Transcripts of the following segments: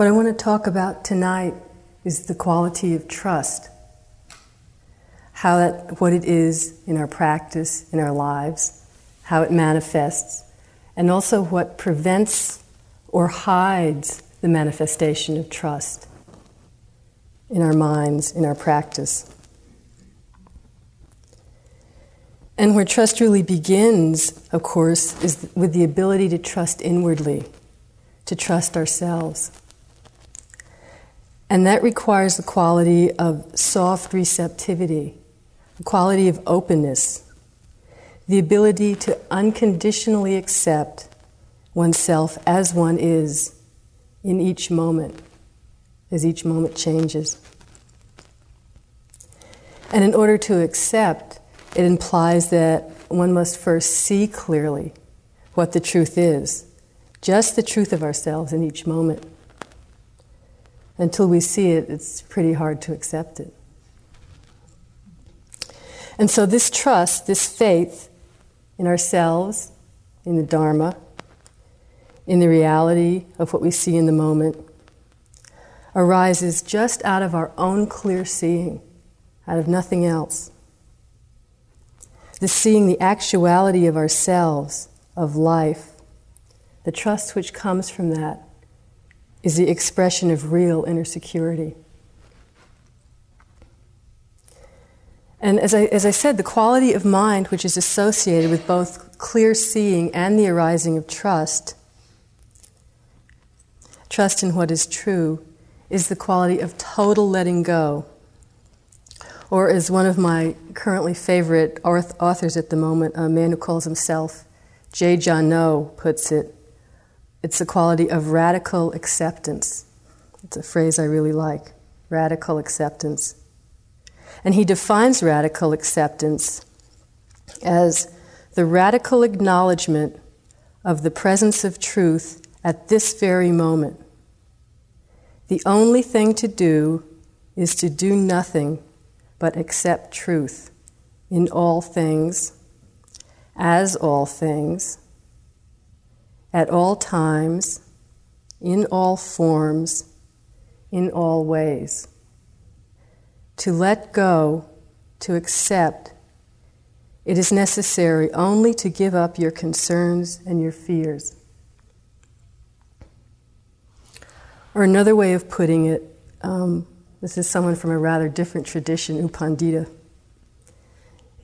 What I want to talk about tonight is the quality of trust. How that, what it is in our practice, in our lives, how it manifests, and also what prevents or hides the manifestation of trust in our minds, in our practice. And where trust really begins, of course, is with the ability to trust inwardly, to trust ourselves. And that requires the quality of soft receptivity, the quality of openness, the ability to unconditionally accept oneself as one is in each moment, as each moment changes. And in order to accept, it implies that one must first see clearly what the truth is, just the truth of ourselves in each moment until we see it, it's pretty hard to accept it. And so, this trust, this faith in ourselves, in the Dharma, in the reality of what we see in the moment, arises just out of our own clear seeing, out of nothing else. The seeing the actuality of ourselves, of life, the trust which comes from that is the expression of real inner security. And as I, as I said, the quality of mind which is associated with both clear seeing and the arising of trust, trust in what is true, is the quality of total letting go. Or, as one of my currently favorite authors at the moment, uh, a man who calls himself J. John No, puts it, it's the quality of radical acceptance. It's a phrase I really like radical acceptance. And he defines radical acceptance as the radical acknowledgement of the presence of truth at this very moment. The only thing to do is to do nothing but accept truth in all things, as all things, at all times, in all forms, in all ways. To let go, to accept, it is necessary only to give up your concerns and your fears. Or another way of putting it, um, this is someone from a rather different tradition, U Pandita.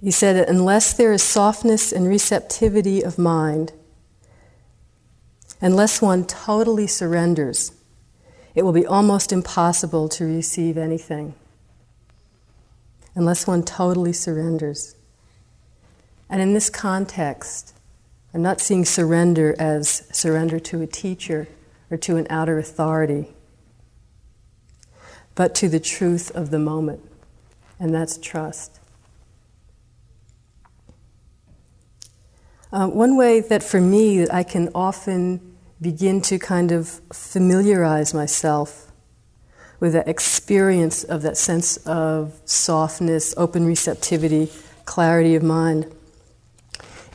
He said that unless there is softness and receptivity of mind, Unless one totally surrenders, it will be almost impossible to receive anything. Unless one totally surrenders. And in this context, I'm not seeing surrender as surrender to a teacher or to an outer authority, but to the truth of the moment, and that's trust. Uh, one way that for me I can often begin to kind of familiarize myself with that experience of that sense of softness, open receptivity, clarity of mind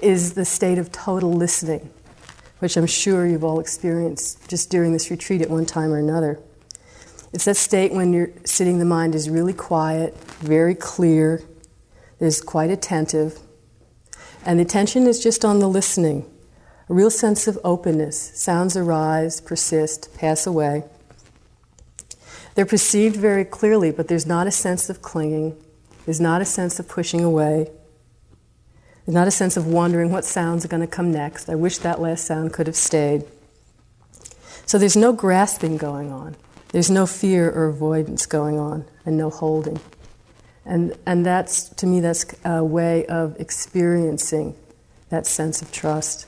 is the state of total listening, which I'm sure you've all experienced just during this retreat at one time or another. It's that state when you're sitting, the mind is really quiet, very clear, is quite attentive, and the attention is just on the listening. A real sense of openness. Sounds arise, persist, pass away. They're perceived very clearly, but there's not a sense of clinging. There's not a sense of pushing away. There's not a sense of wondering what sounds are going to come next. I wish that last sound could have stayed. So there's no grasping going on. There's no fear or avoidance going on, and no holding. And, and that's, to me, that's a way of experiencing that sense of trust.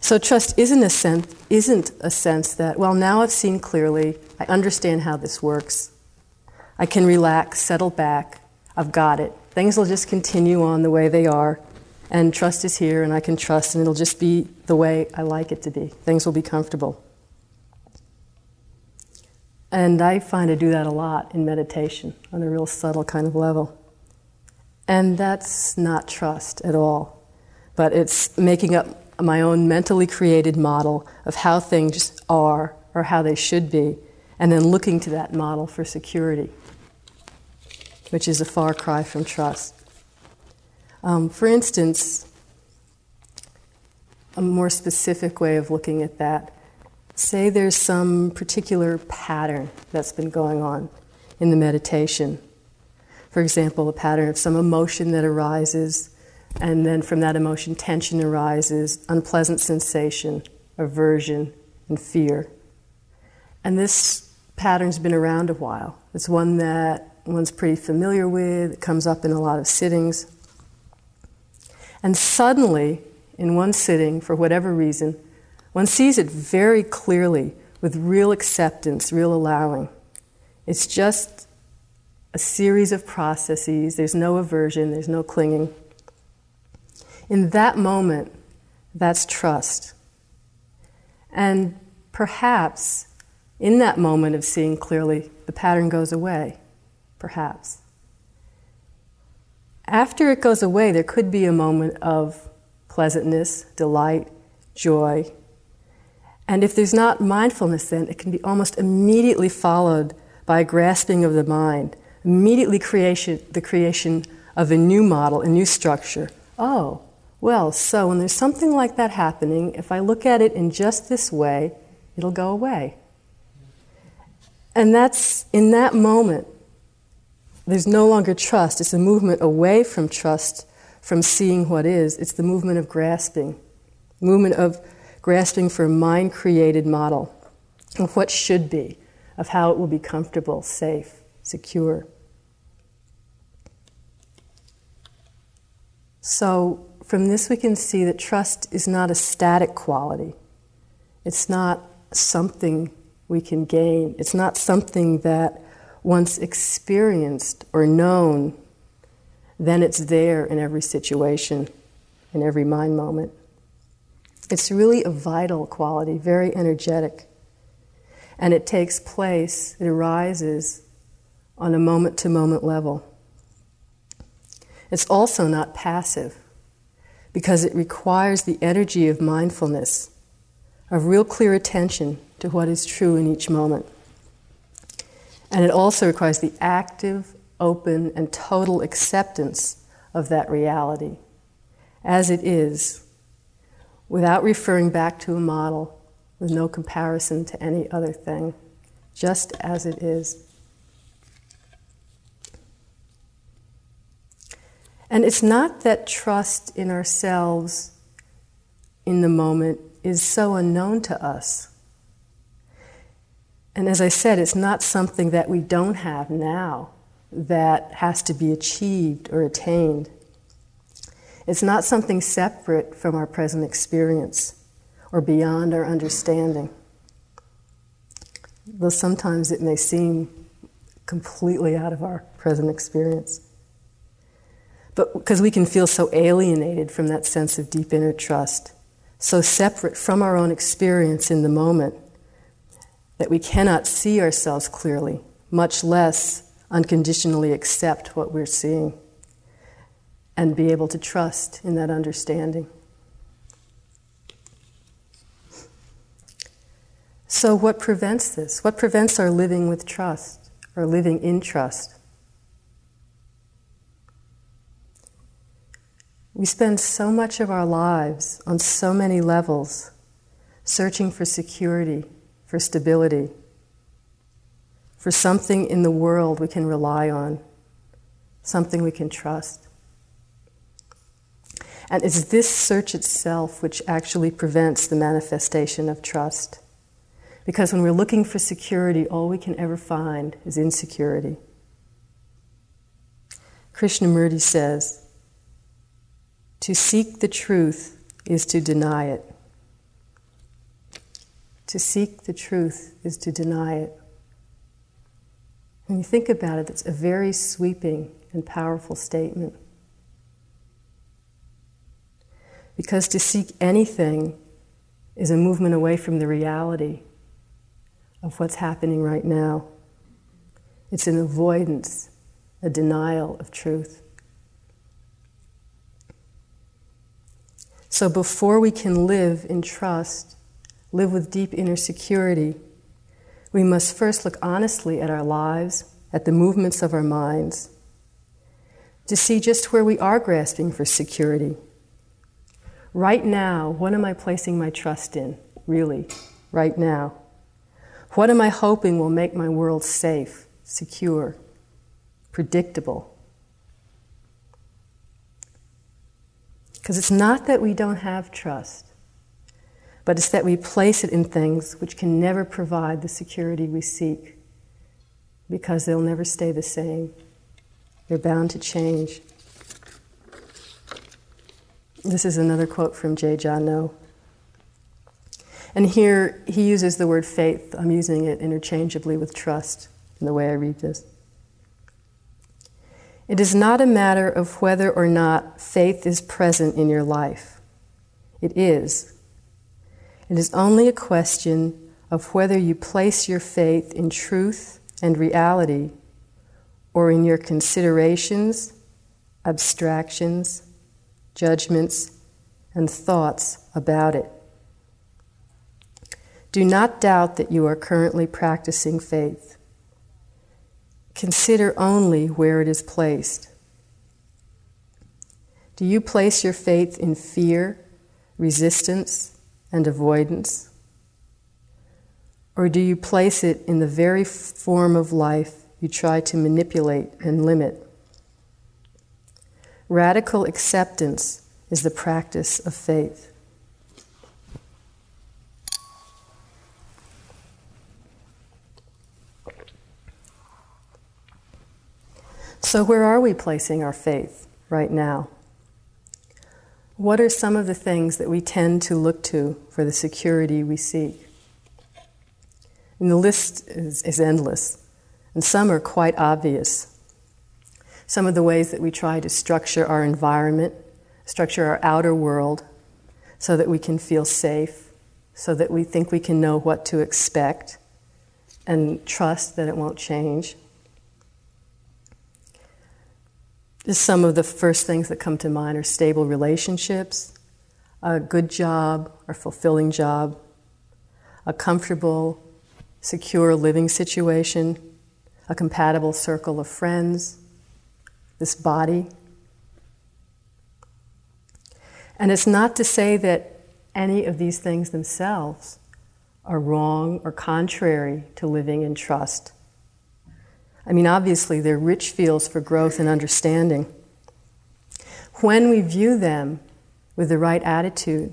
So trust isn't a sense, isn't a sense that, well, now I've seen clearly, I understand how this works. I can relax, settle back, I've got it. Things will just continue on the way they are, and trust is here, and I can trust, and it'll just be the way I like it to be. Things will be comfortable. And I find I do that a lot in meditation on a real subtle kind of level. And that's not trust at all, but it's making up my own mentally created model of how things are or how they should be, and then looking to that model for security, which is a far cry from trust. Um, for instance, a more specific way of looking at that say there's some particular pattern that's been going on in the meditation. For example, a pattern of some emotion that arises, and then from that emotion, tension arises, unpleasant sensation, aversion, and fear. And this pattern's been around a while. It's one that one's pretty familiar with, it comes up in a lot of sittings. And suddenly, in one sitting, for whatever reason, one sees it very clearly with real acceptance, real allowing. It's just a series of processes. There's no aversion, there's no clinging. In that moment, that's trust. And perhaps in that moment of seeing clearly, the pattern goes away. Perhaps. After it goes away, there could be a moment of pleasantness, delight, joy. And if there's not mindfulness, then it can be almost immediately followed by a grasping of the mind, immediately creation, the creation of a new model, a new structure. Oh, well, so when there's something like that happening, if I look at it in just this way, it'll go away. And that's in that moment, there's no longer trust. It's a movement away from trust, from seeing what is. It's the movement of grasping, movement of grasping for a mind created model of what should be, of how it will be comfortable, safe, secure. So, from this, we can see that trust is not a static quality. It's not something we can gain. It's not something that once experienced or known, then it's there in every situation, in every mind moment. It's really a vital quality, very energetic. And it takes place, it arises on a moment to moment level. It's also not passive because it requires the energy of mindfulness, of real clear attention to what is true in each moment. And it also requires the active, open, and total acceptance of that reality as it is, without referring back to a model, with no comparison to any other thing, just as it is. And it's not that trust in ourselves in the moment is so unknown to us. And as I said, it's not something that we don't have now that has to be achieved or attained. It's not something separate from our present experience or beyond our understanding. Though sometimes it may seem completely out of our present experience. But because we can feel so alienated from that sense of deep inner trust, so separate from our own experience in the moment that we cannot see ourselves clearly, much less unconditionally accept what we're seeing and be able to trust in that understanding. So, what prevents this? What prevents our living with trust or living in trust? We spend so much of our lives on so many levels searching for security, for stability, for something in the world we can rely on, something we can trust. And it's this search itself which actually prevents the manifestation of trust. Because when we're looking for security, all we can ever find is insecurity. Krishnamurti says, To seek the truth is to deny it. To seek the truth is to deny it. When you think about it, it's a very sweeping and powerful statement. Because to seek anything is a movement away from the reality of what's happening right now. It's an avoidance, a denial of truth. So before we can live in trust, live with deep inner security, we must first look honestly at our lives, at the movements of our minds, to see just where we are grasping for security. Right now, what am I placing my trust in, really, right now? What am I hoping will make my world safe, secure, predictable? Because it's not that we don't have trust, but it's that we place it in things which can never provide the security we seek because they'll never stay the same. They're bound to change. This is another quote from J. Jano. And here he uses the word faith. I'm using it interchangeably with trust in the way I read this. It is not a matter of whether or not faith is present in your life. It is. It is only a question of whether you place your faith in truth and reality or in your considerations, abstractions, judgments, and thoughts about it. Do not doubt that you are currently practicing faith. Consider only where it is placed. Do you place your faith in fear, resistance, and avoidance? Or do you place it in the very form of life you try to manipulate and limit? Radical acceptance is the practice of faith. So, where are we placing our faith right now? What are some of the things that we tend to look to for the security we seek? And the list is, is endless, and some are quite obvious. Some of the ways that we try to structure our environment, structure our outer world, so that we can feel safe, so that we think we can know what to expect, and trust that it won't change. Just some of the first things that come to mind are stable relationships, a good job or fulfilling job, a comfortable, secure living situation, a compatible circle of friends, this body. And it's not to say that any of these things themselves are wrong or contrary to living in trust. I mean, obviously, they're rich fields for growth and understanding. When we view them with the right attitude,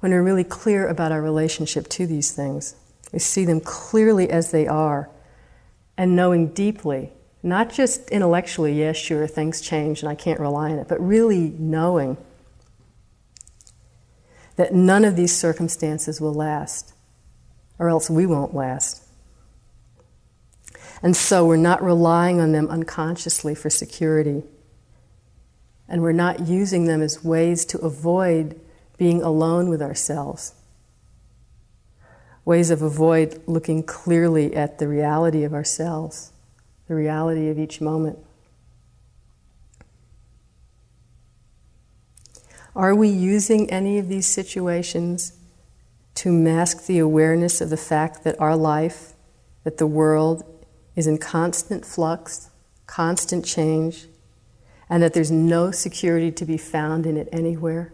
when we're really clear about our relationship to these things, we see them clearly as they are, and knowing deeply not just intellectually, yes, sure, things change and I can't rely on it, but really knowing that none of these circumstances will last, or else we won't last. And so we're not relying on them unconsciously for security. And we're not using them as ways to avoid being alone with ourselves. Ways of avoid looking clearly at the reality of ourselves the reality of each moment. Are we using any of these situations to mask the awareness of the fact that our life, that the world is in constant flux, constant change, and that there's no security to be found in it anywhere?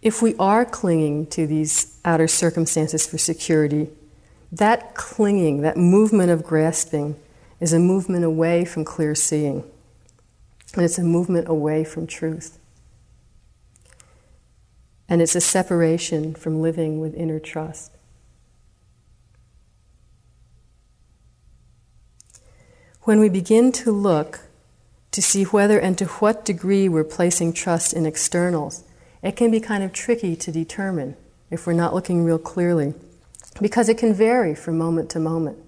If we are clinging to these outer circumstances for security, that clinging, that movement of grasping, is a movement away from clear seeing. And it's a movement away from truth. And it's a separation from living with inner trust. When we begin to look to see whether and to what degree we're placing trust in externals, it can be kind of tricky to determine if we're not looking real clearly because it can vary from moment to moment.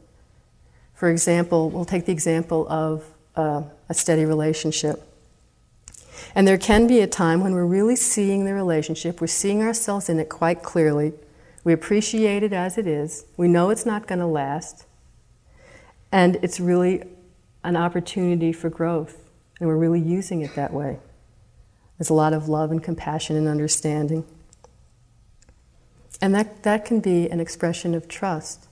For example, we'll take the example of uh, a steady relationship. And there can be a time when we're really seeing the relationship, we're seeing ourselves in it quite clearly, we appreciate it as it is, we know it's not going to last, and it's really an opportunity for growth and we're really using it that way. There's a lot of love and compassion and understanding. And that, that can be an expression of trust.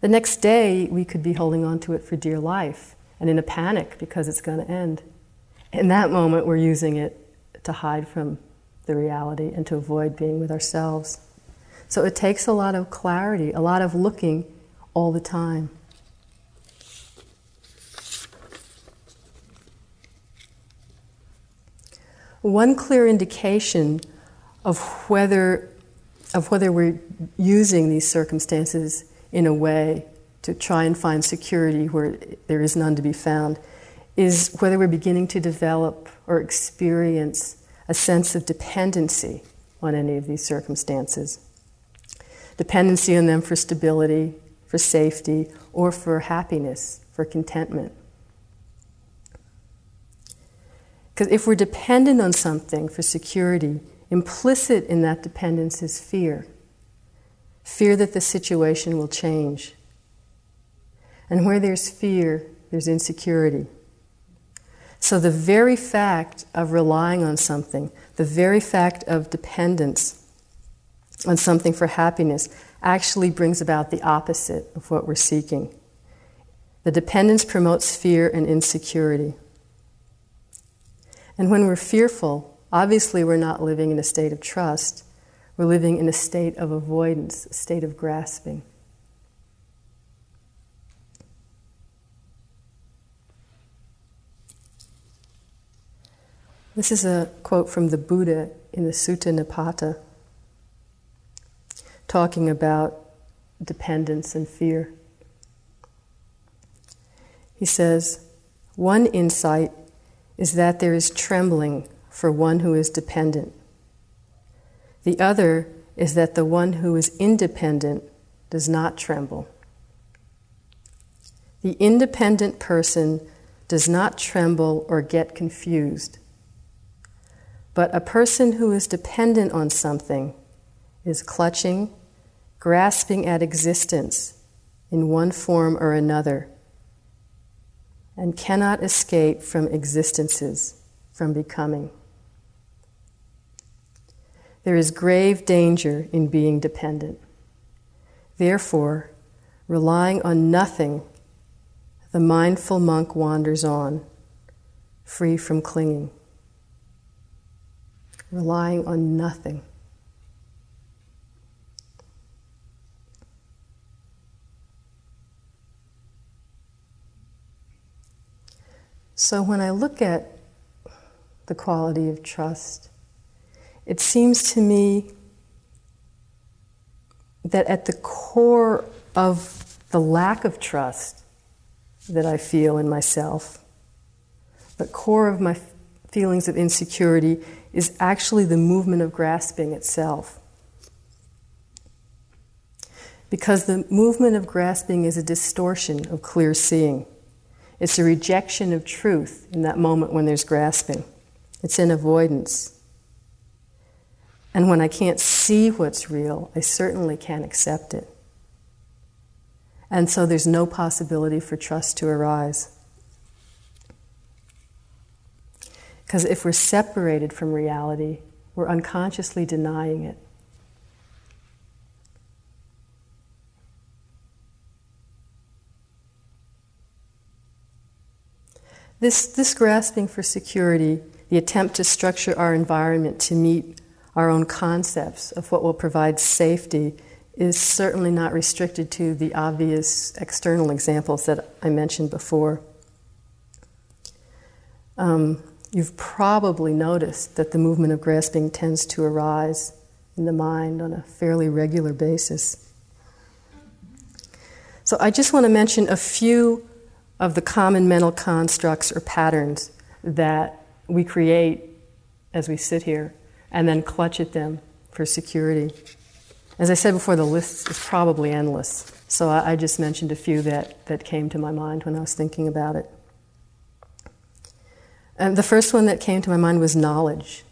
The next day, we could be holding on to it for dear life and in a panic because it's going to end. In that moment, we're using it to hide from the reality and to avoid being with ourselves. So it takes a lot of clarity, a lot of looking all the time. One clear indication of whether, of whether we're using these circumstances in a way to try and find security where there is none to be found is whether we're beginning to develop or experience a sense of dependency on any of these circumstances. Dependency on them for stability, for safety, or for happiness, for contentment. Because if we're dependent on something for security, implicit in that dependence is fear fear that the situation will change. And where there's fear, there's insecurity. So, the very fact of relying on something, the very fact of dependence on something for happiness, actually brings about the opposite of what we're seeking. The dependence promotes fear and insecurity. And when we're fearful, obviously we're not living in a state of trust. We're living in a state of avoidance, a state of grasping. This is a quote from the Buddha in the Sutta Nipata, talking about dependence and fear. He says, One insight is that there is trembling for one who is dependent. The other is that the one who is independent does not tremble. The independent person does not tremble or get confused. But a person who is dependent on something is clutching, grasping at existence in one form or another and cannot escape from existences, from becoming. There is grave danger in being dependent. Therefore, relying on nothing, the mindful monk wanders on, free from clinging. Relying on nothing. So when I look at the quality of trust, it seems to me that at the core of the lack of trust that I feel in myself, the core of my feelings of insecurity is actually the movement of grasping itself. Because the movement of grasping is a distortion of clear seeing. It's a rejection of truth in that moment when there's grasping. It's an avoidance. And when I can't see what's real, I certainly can't accept it. And so there's no possibility for trust to arise. Because if we're separated from reality, we're unconsciously denying it. This, this grasping for security, the attempt to structure our environment to meet our own concepts of what will provide safety, is certainly not restricted to the obvious external examples that I mentioned before. Um, you've probably noticed that the movement of grasping tends to arise in the mind on a fairly regular basis. So I just want to mention a few of the common mental constructs or patterns that we create as we sit here and then clutch at them for security. As I said before, the list is probably endless. So I, just mentioned a few that, that came to my mind when I was thinking about it. And the first one that came to my mind was knowledge.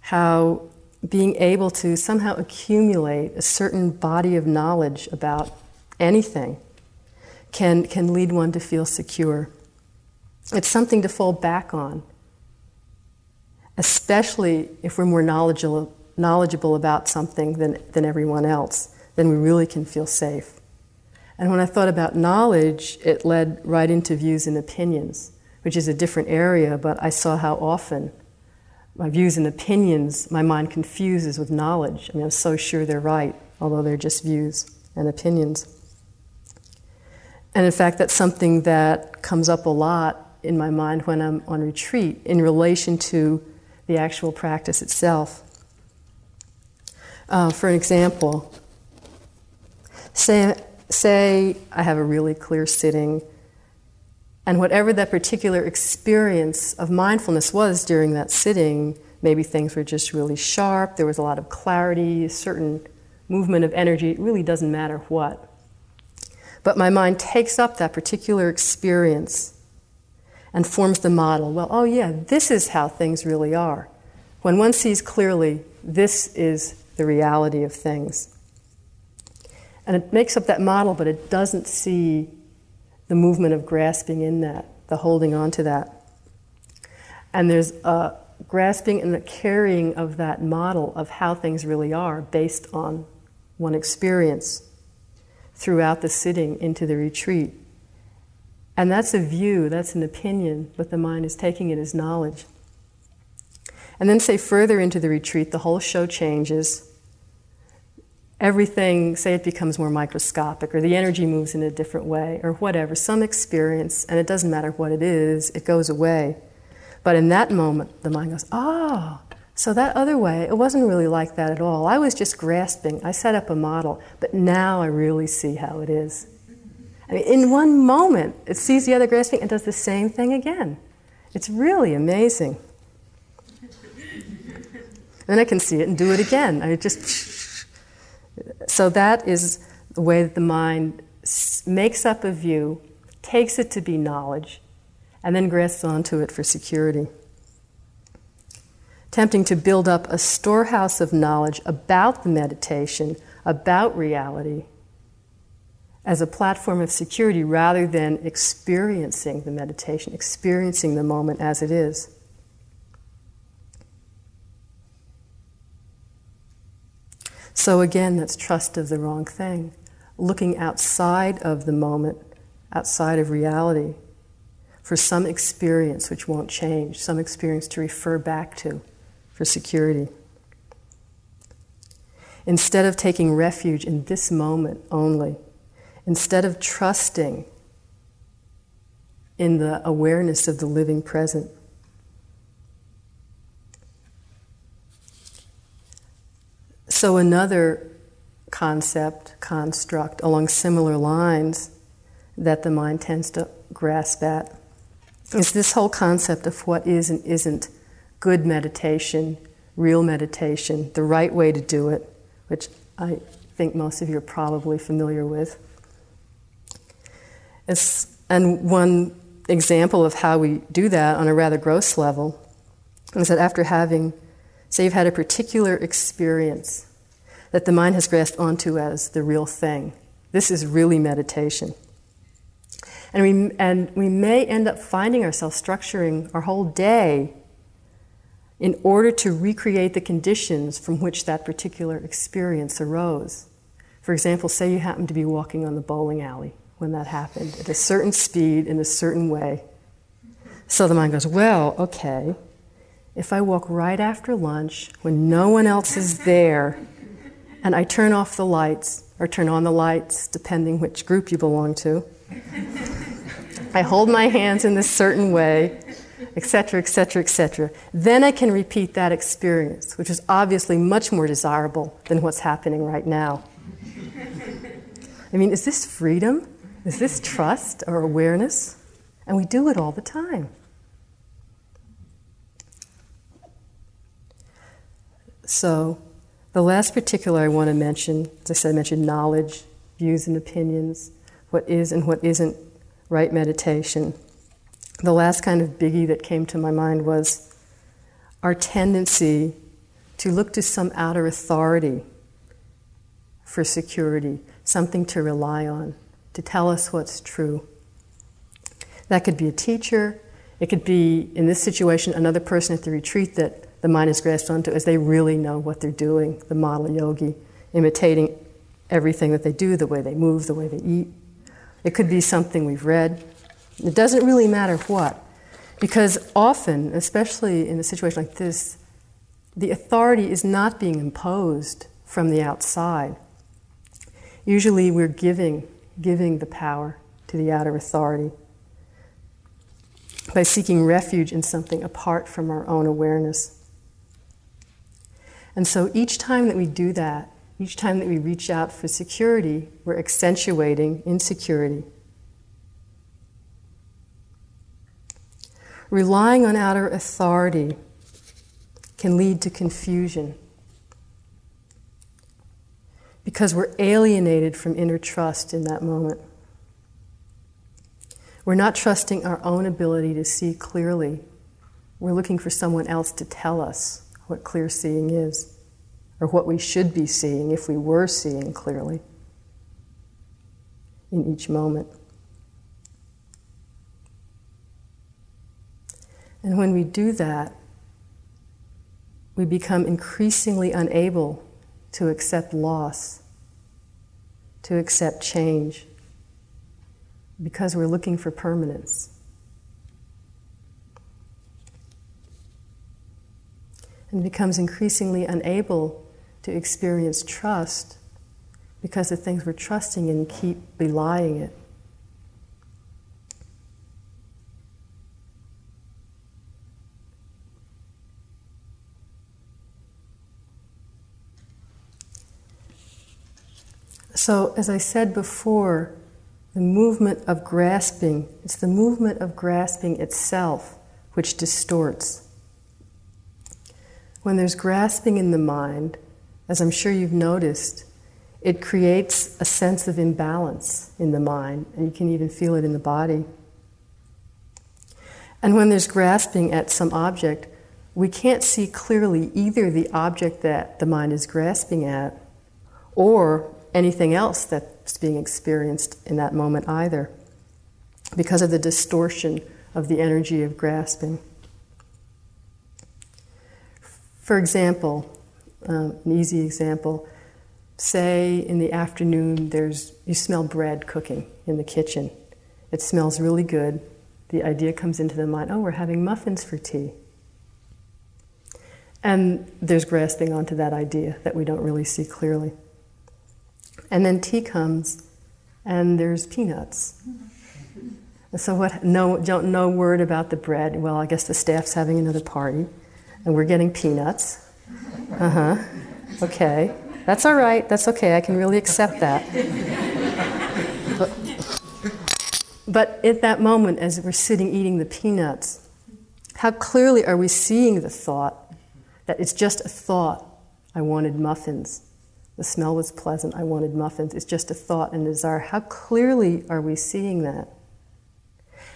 How being able to somehow accumulate a certain body of knowledge about anything can, can lead one to feel secure. It's something to fall back on, especially if we're more knowledgeable, knowledgeable about something than, than everyone else. Then we really can feel safe. And when I thought about knowledge, it led right into views and opinions, which is a different area, but I saw how often my views and opinions my mind confuses with knowledge. I mean, I'm so sure they're right, although they're just views and opinions. And in fact, that's something that comes up a lot in my mind when I'm on retreat in relation to the actual practice itself. Uh, for an example, say, say I have a really clear sitting, and whatever that particular experience of mindfulness was during that sitting, maybe things were just really sharp, there was a lot of clarity, a certain movement of energy, it really doesn't matter what. But my mind takes up that particular experience and forms the model. Well, oh yeah, this is how things really are. When one sees clearly, this is the reality of things. And it makes up that model, but it doesn't see the movement of grasping in that, the holding on to that. And there's a grasping and a carrying of that model of how things really are based on one experience throughout the sitting into the retreat. And that's a view, that's an opinion, but the mind is taking it as knowledge. And then, say, further into the retreat, the whole show changes. Everything, say, it becomes more microscopic, or the energy moves in a different way, or whatever, some experience, and it doesn't matter what it is, it goes away. But in that moment, the mind goes, oh, so that other way, it wasn't really like that at all. I was just grasping. I set up a model, but now I really see how it is. I mean, in one moment, it sees the other grasping and does the same thing again. It's really amazing. then I can see it and do it again. I just so that is the way that the mind makes up a view, takes it to be knowledge, and then grasps onto it for security. Attempting to build up a storehouse of knowledge about the meditation, about reality, as a platform of security rather than experiencing the meditation, experiencing the moment as it is. So, again, that's trust of the wrong thing. Looking outside of the moment, outside of reality, for some experience which won't change, some experience to refer back to for security. Instead of taking refuge in this moment only, instead of trusting in the awareness of the living present. So, another concept, construct along similar lines that the mind tends to grasp at is this whole concept of what is and isn't good meditation, real meditation, the right way to do it, which I think most of you are probably familiar with. It's, and one example of how we do that on a rather gross level is that after having, say, you've had a particular experience that the mind has grasped onto as the real thing, this is really meditation. And we, and we may end up finding ourselves structuring our whole day in order to recreate the conditions from which that particular experience arose. For example, say you happen to be walking on the bowling alley when that happened at a certain speed in a certain way. So the mind goes, well, okay, if I walk right after lunch when no one else is there and I turn off the lights or turn on the lights, depending which group you belong to, I hold my hands in this certain way, etc., etc., etc. Then I can repeat that experience, which is obviously much more desirable than what's happening right now. I mean, is this freedom? Is this trust or awareness? And we do it all the time. So, the last particular I want to mention, as I said, I mentioned knowledge, views and opinions, what is and what isn't right meditation. The last kind of biggie that came to my mind was our tendency to look to some outer authority for security, something to rely on to tell us what's true. That could be a teacher, It could be, in this situation, another person at the retreat that the mind is grasped onto as they really know what they're doing, the model yogi, imitating everything that they do, the way they move, the way they eat. It could be something we've read. It doesn't really matter what, because often, especially in a situation like this, the authority is not being imposed from the outside. Usually, we're giving, giving the power to the outer authority by seeking refuge in something apart from our own awareness. And so each time that we do that, each time that we reach out for security, we're accentuating insecurity. Relying on outer authority can lead to confusion because we're alienated from inner trust in that moment. We're not trusting our own ability to see clearly. We're looking for someone else to tell us what clear seeing is, or what we should be seeing if we were seeing clearly in each moment. And when we do that, we become increasingly unable to accept loss, to accept change because we're looking for permanence. And becomes increasingly unable to experience trust because the things we're trusting in keep belying it. So, as I said before, the movement of grasping, it's the movement of grasping itself which distorts. When there's grasping in the mind, as I'm sure you've noticed, it creates a sense of imbalance in the mind, and you can even feel it in the body. And when there's grasping at some object, we can't see clearly either the object that the mind is grasping at or anything else that's being experienced in that moment either, because of the distortion of the energy of grasping. For example, um, an easy example, say in the afternoon there's you smell bread cooking in the kitchen. It smells really good. The idea comes into the mind, oh, we're having muffins for tea. And there's grasping onto that idea that we don't really see clearly. And then tea comes, and there's peanuts. So what? No, no word about the bread. Well, I guess the staff's having another party, and we're getting peanuts. Uh huh. Okay, that's all right. That's okay. I can really accept that. But, but at that moment, as we're sitting eating the peanuts, how clearly are we seeing the thought that it's just a thought? I wanted muffins. The smell was pleasant. I wanted muffins. It's just a thought and a desire. How clearly are we seeing that?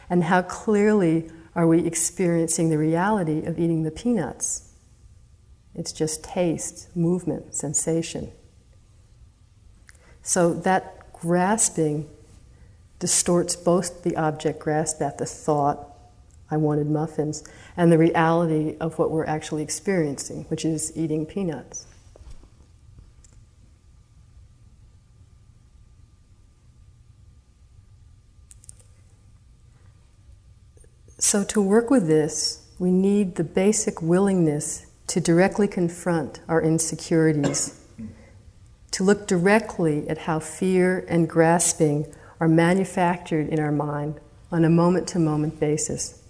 And how clearly are we experiencing the reality of eating the peanuts? It's just taste, movement, sensation. So that grasping distorts both the object grasped at the thought, I wanted muffins, and the reality of what we're actually experiencing, which is eating peanuts. So, to work with this, we need the basic willingness to directly confront our insecurities, to look directly at how fear and grasping are manufactured in our mind on a moment to moment basis.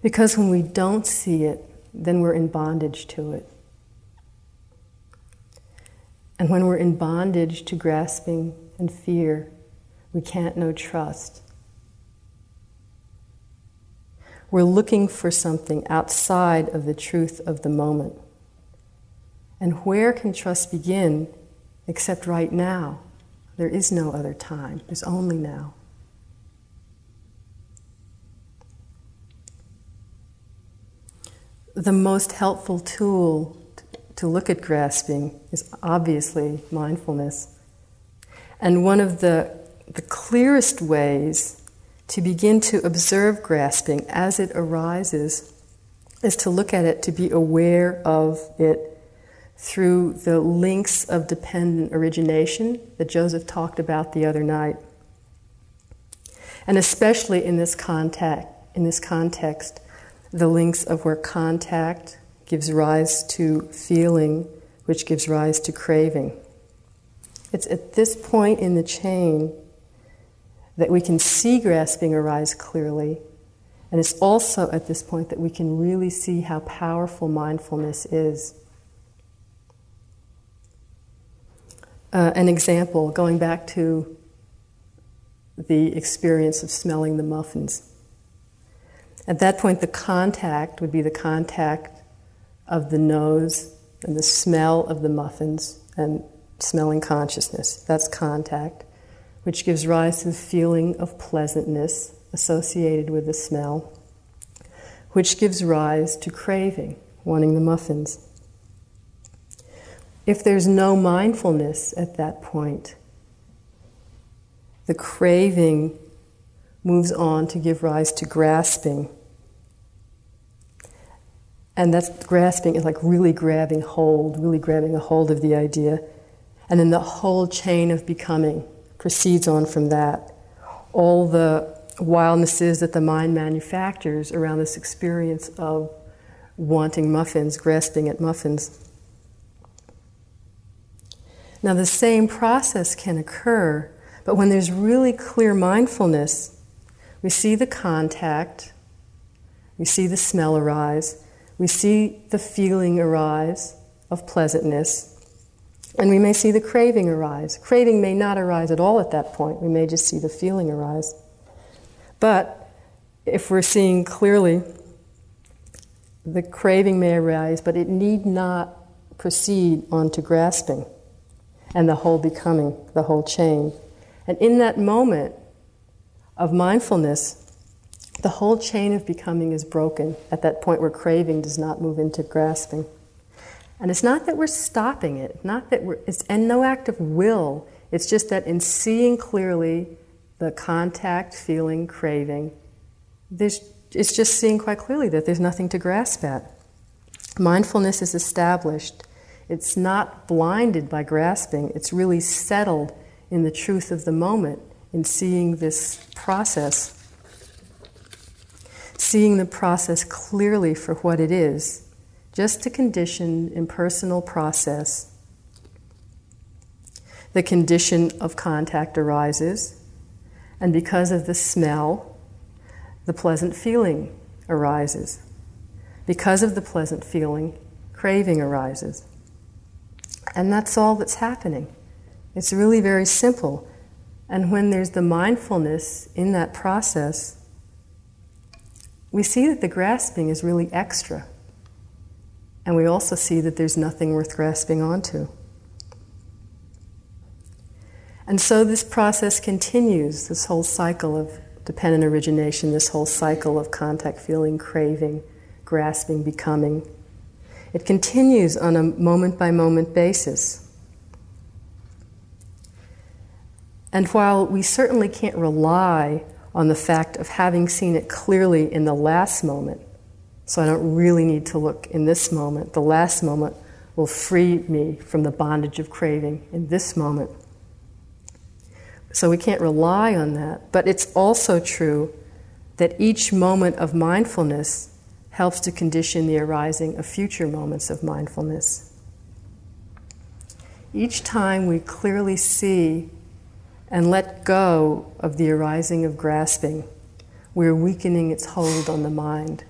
Because when we don't see it, then we're in bondage to it. And when we're in bondage to grasping and fear, we can't know trust. We're looking for something outside of the truth of the moment. And where can trust begin except right now? There is no other time, there's only now. The most helpful tool to look at grasping is obviously mindfulness. And one of the, the clearest ways to begin to observe grasping as it arises is to look at it, to be aware of it through the links of dependent origination that Joseph talked about the other night. And especially in this contact, in this context, the links of where contact gives rise to feeling, which gives rise to craving. It's at this point in the chain that we can see grasping arise clearly. And it's also at this point that we can really see how powerful mindfulness is. Uh, an example, going back to the experience of smelling the muffins. At that point, the contact would be the contact of the nose and the smell of the muffins and smelling consciousness. That's contact, which gives rise to the feeling of pleasantness associated with the smell, which gives rise to craving, wanting the muffins. If there's no mindfulness at that point, the craving moves on to give rise to grasping. And that's grasping is like really grabbing hold, really grabbing a hold of the idea. And then the whole chain of becoming proceeds on from that. All the wildnesses that the mind manufactures around this experience of wanting muffins, grasping at muffins. Now, the same process can occur, but when there's really clear mindfulness, we see the contact, we see the smell arise, we see the feeling arise of pleasantness, and we may see the craving arise. Craving may not arise at all at that point, we may just see the feeling arise. But if we're seeing clearly, the craving may arise, but it need not proceed on to grasping and the whole becoming, the whole chain. And in that moment of mindfulness, the whole chain of becoming is broken at that point where craving does not move into grasping. And it's not that we're stopping it, not that we're, it's, and no act of will. It's just that in seeing clearly the contact, feeling, craving, there's, it's just seeing quite clearly that there's nothing to grasp at. Mindfulness is established it's not blinded by grasping, it's really settled in the truth of the moment, in seeing this process. Seeing the process clearly for what it is, just a conditioned, impersonal process. The condition of contact arises, and because of the smell, the pleasant feeling arises. Because of the pleasant feeling, craving arises. And that's all that's happening. It's really very simple. And when there's the mindfulness in that process, we see that the grasping is really extra. And we also see that there's nothing worth grasping onto. And so this process continues, this whole cycle of dependent origination, this whole cycle of contact, feeling, craving, grasping, becoming. It continues on a moment by moment basis. And while we certainly can't rely on the fact of having seen it clearly in the last moment, so I don't really need to look in this moment, the last moment will free me from the bondage of craving in this moment. So we can't rely on that. But it's also true that each moment of mindfulness helps to condition the arising of future moments of mindfulness. Each time we clearly see and let go of the arising of grasping, we're weakening its hold on the mind.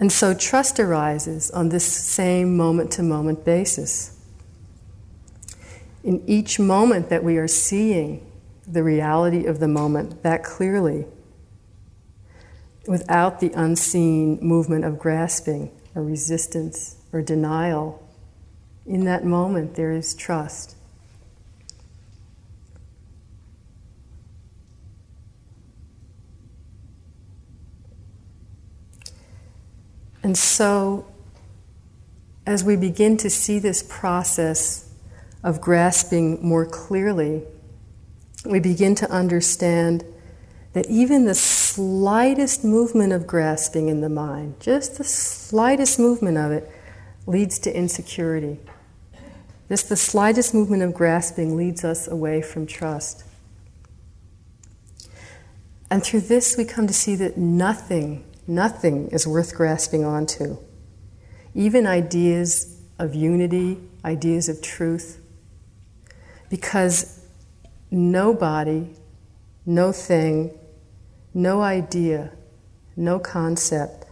And so trust arises on this same moment to moment basis. In each moment that we are seeing the reality of the moment that clearly without the unseen movement of grasping or resistance or denial. In that moment, there is trust. And so, as we begin to see this process of grasping more clearly, we begin to understand that even the slightest movement of grasping in the mind, just the slightest movement of it, leads to insecurity. Just the slightest movement of grasping leads us away from trust. And through this, we come to see that nothing, nothing is worth grasping onto. Even ideas of unity, ideas of truth, because nobody, no thing, no idea, no concept,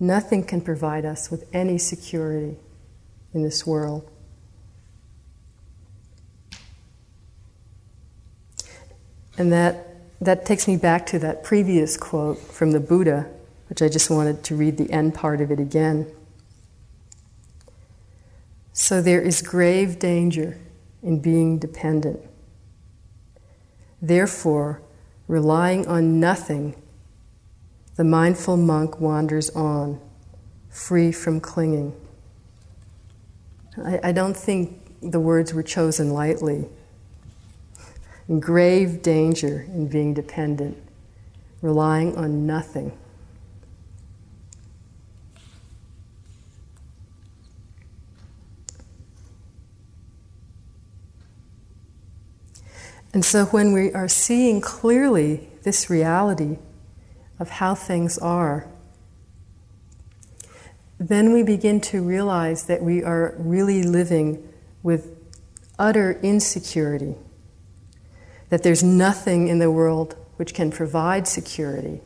nothing can provide us with any security in this world. And that, that takes me back to that previous quote from the Buddha, which I just wanted to read the end part of it again. So there is grave danger in being dependent. Therefore, relying on nothing, the mindful monk wanders on, free from clinging. I, I don't think the words were chosen lightly. In grave danger in being dependent, relying on nothing. And so when we are seeing clearly this reality of how things are, then we begin to realize that we are really living with utter insecurity, that there's nothing in the world which can provide security.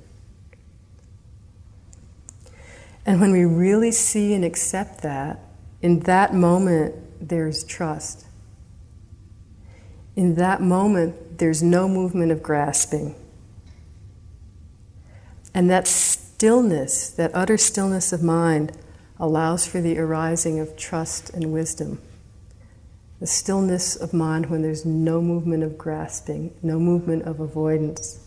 And when we really see and accept that, in that moment, there's trust. In that moment, there's no movement of grasping. And that stillness, that utter stillness of mind, allows for the arising of trust and wisdom. The stillness of mind when there's no movement of grasping, no movement of avoidance.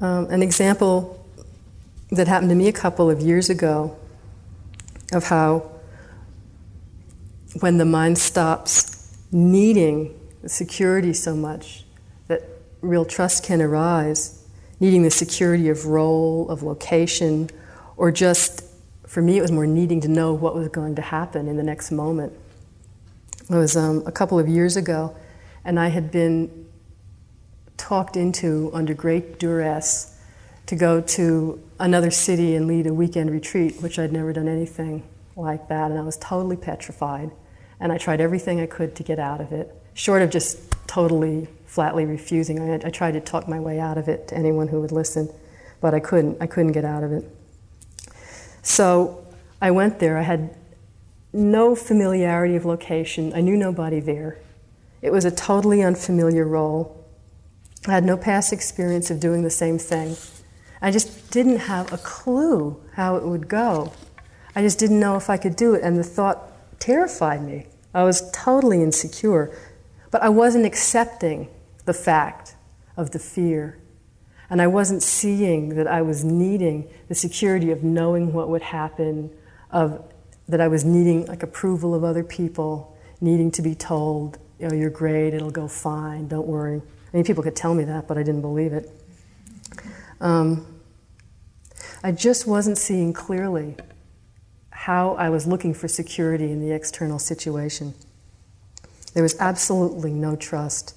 Um, an example that happened to me a couple of years ago of how when the mind stops needing security so much that real trust can arise, needing the security of role, of location, or just, for me, it was more needing to know what was going to happen in the next moment. It was um, a couple of years ago, and I had been talked into, under great duress, to go to another city and lead a weekend retreat, which I'd never done anything like that, and I was totally petrified. And I tried everything I could to get out of it, short of just totally, flatly refusing. I, I tried to talk my way out of it to anyone who would listen, but I couldn't. I couldn't get out of it. So I went there. I had no familiarity of location. I knew nobody there. It was a totally unfamiliar role. I had no past experience of doing the same thing. I just didn't have a clue how it would go. I just didn't know if I could do it, and the thought terrified me. I was totally insecure, but I wasn't accepting the fact of the fear. And I wasn't seeing that I was needing the security of knowing what would happen, of that I was needing like approval of other people, needing to be told, you know, you're great, it'll go fine, don't worry. I mean, people could tell me that, but I didn't believe it. Um, I just wasn't seeing clearly how I was looking for security in the external situation. There was absolutely no trust.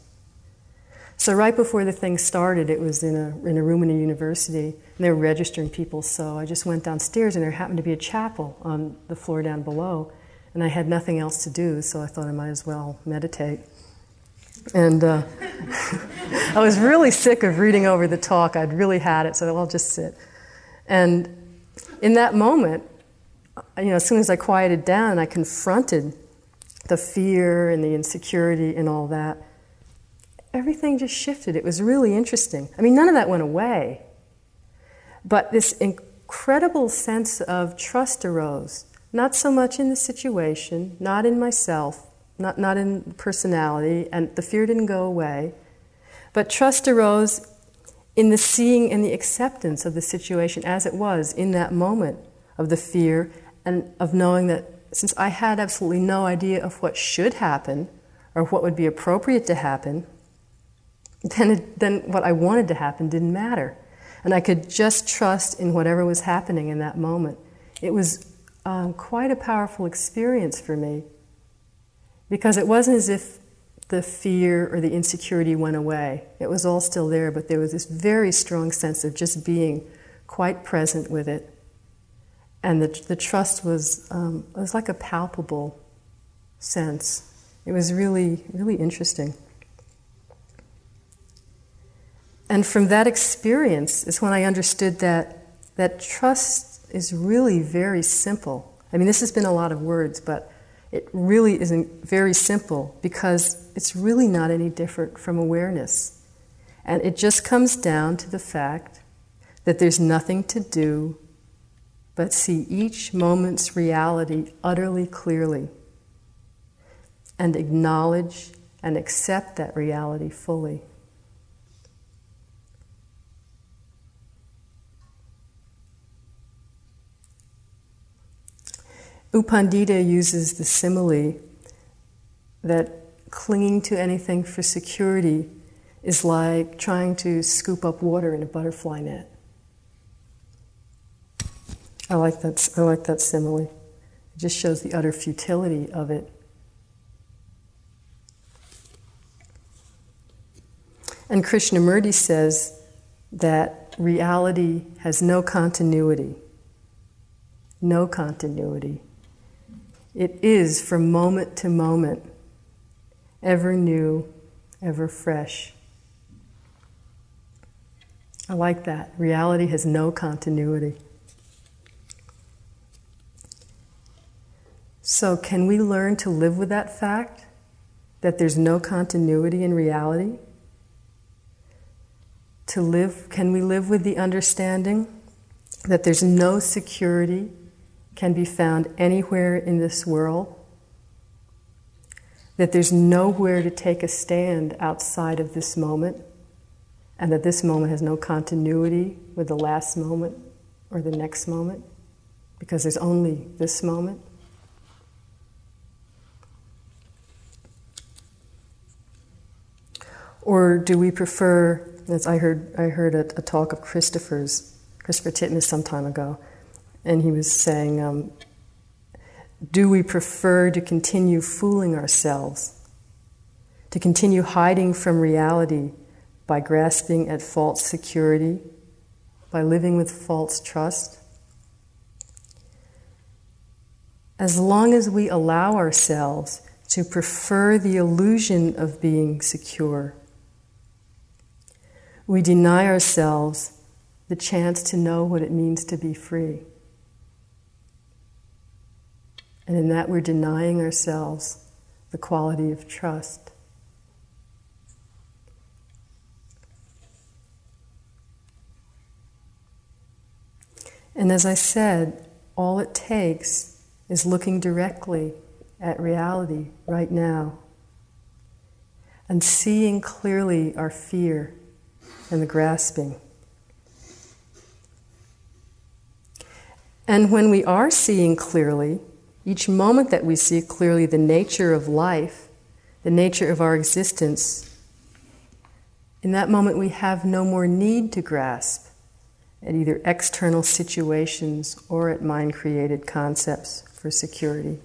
So, right before the thing started, it was in a, in a room in a university, and they were registering people. So, I just went downstairs, and there happened to be a chapel on the floor down below, and I had nothing else to do, so I thought I might as well meditate. And uh, I was really sick of reading over the talk. I'd really had it, so I'll just sit. And in that moment, you know, as soon as I quieted down, I confronted the fear and the insecurity and all that. Everything just shifted. It was really interesting. I mean, none of that went away. But this incredible sense of trust arose, not so much in the situation, not in myself, not, not in personality, and the fear didn't go away. But trust arose in the seeing and the acceptance of the situation as it was in that moment of the fear and of knowing that since I had absolutely no idea of what should happen or what would be appropriate to happen, then, it, then what I wanted to happen didn't matter. And I could just trust in whatever was happening in that moment. It was um, quite a powerful experience for me because it wasn't as if the fear or the insecurity went away. It was all still there, but there was this very strong sense of just being quite present with it. And the, the trust was, um, it was like a palpable sense. It was really, really interesting. And from that experience is when I understood that, that trust is really very simple. I mean, this has been a lot of words, but it really isn't very simple because it's really not any different from awareness. And it just comes down to the fact that there's nothing to do but see each moment's reality utterly clearly and acknowledge and accept that reality fully. U Pandita uses the simile that clinging to anything for security is like trying to scoop up water in a butterfly net. I like that, I like that simile. It just shows the utter futility of it. And Krishnamurti says that reality has no continuity. No continuity. It is from moment to moment, ever new, ever fresh. I like that. Reality has no continuity. So, can we learn to live with that fact that there's no continuity in reality? To live, can we live with the understanding that there's no security can be found anywhere in this world, that there's nowhere to take a stand outside of this moment, and that this moment has no continuity with the last moment or the next moment, because there's only this moment. Or do we prefer, as I heard, I heard a, a talk of Christopher's, Christopher Titmuss some time ago, and he was saying, um, Do we prefer to continue fooling ourselves, to continue hiding from reality by grasping at false security, by living with false trust? As long as we allow ourselves to prefer the illusion of being secure, we deny ourselves the chance to know what it means to be free. And in that, we're denying ourselves the quality of trust. And as I said, all it takes is looking directly at reality right now and seeing clearly our fear and the grasping. And when we are seeing clearly, each moment that we see clearly the nature of life, the nature of our existence, in that moment we have no more need to grasp at either external situations or at mind created concepts for security.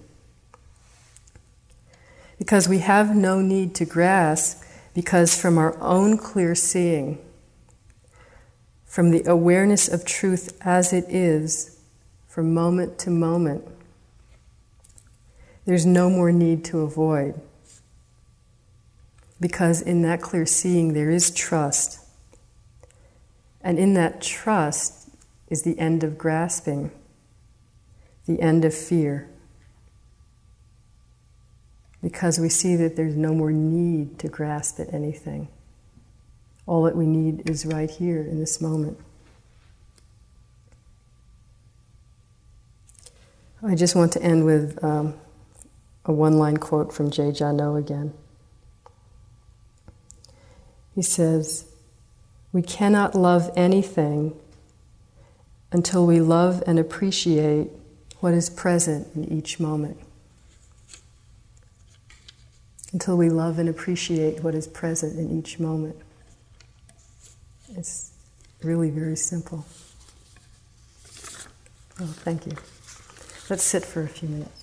Because we have no need to grasp, because from our own clear seeing, from the awareness of truth as it is, from moment to moment, there's no more need to avoid. Because in that clear seeing, there is trust. And in that trust is the end of grasping, the end of fear. Because we see that there's no more need to grasp at anything. All that we need is right here in this moment. I just want to end with um, a one line quote from Jay Jano again. He says, We cannot love anything until we love and appreciate what is present in each moment. Until we love and appreciate what is present in each moment. It's really very simple. Oh, thank you. Let's sit for a few minutes.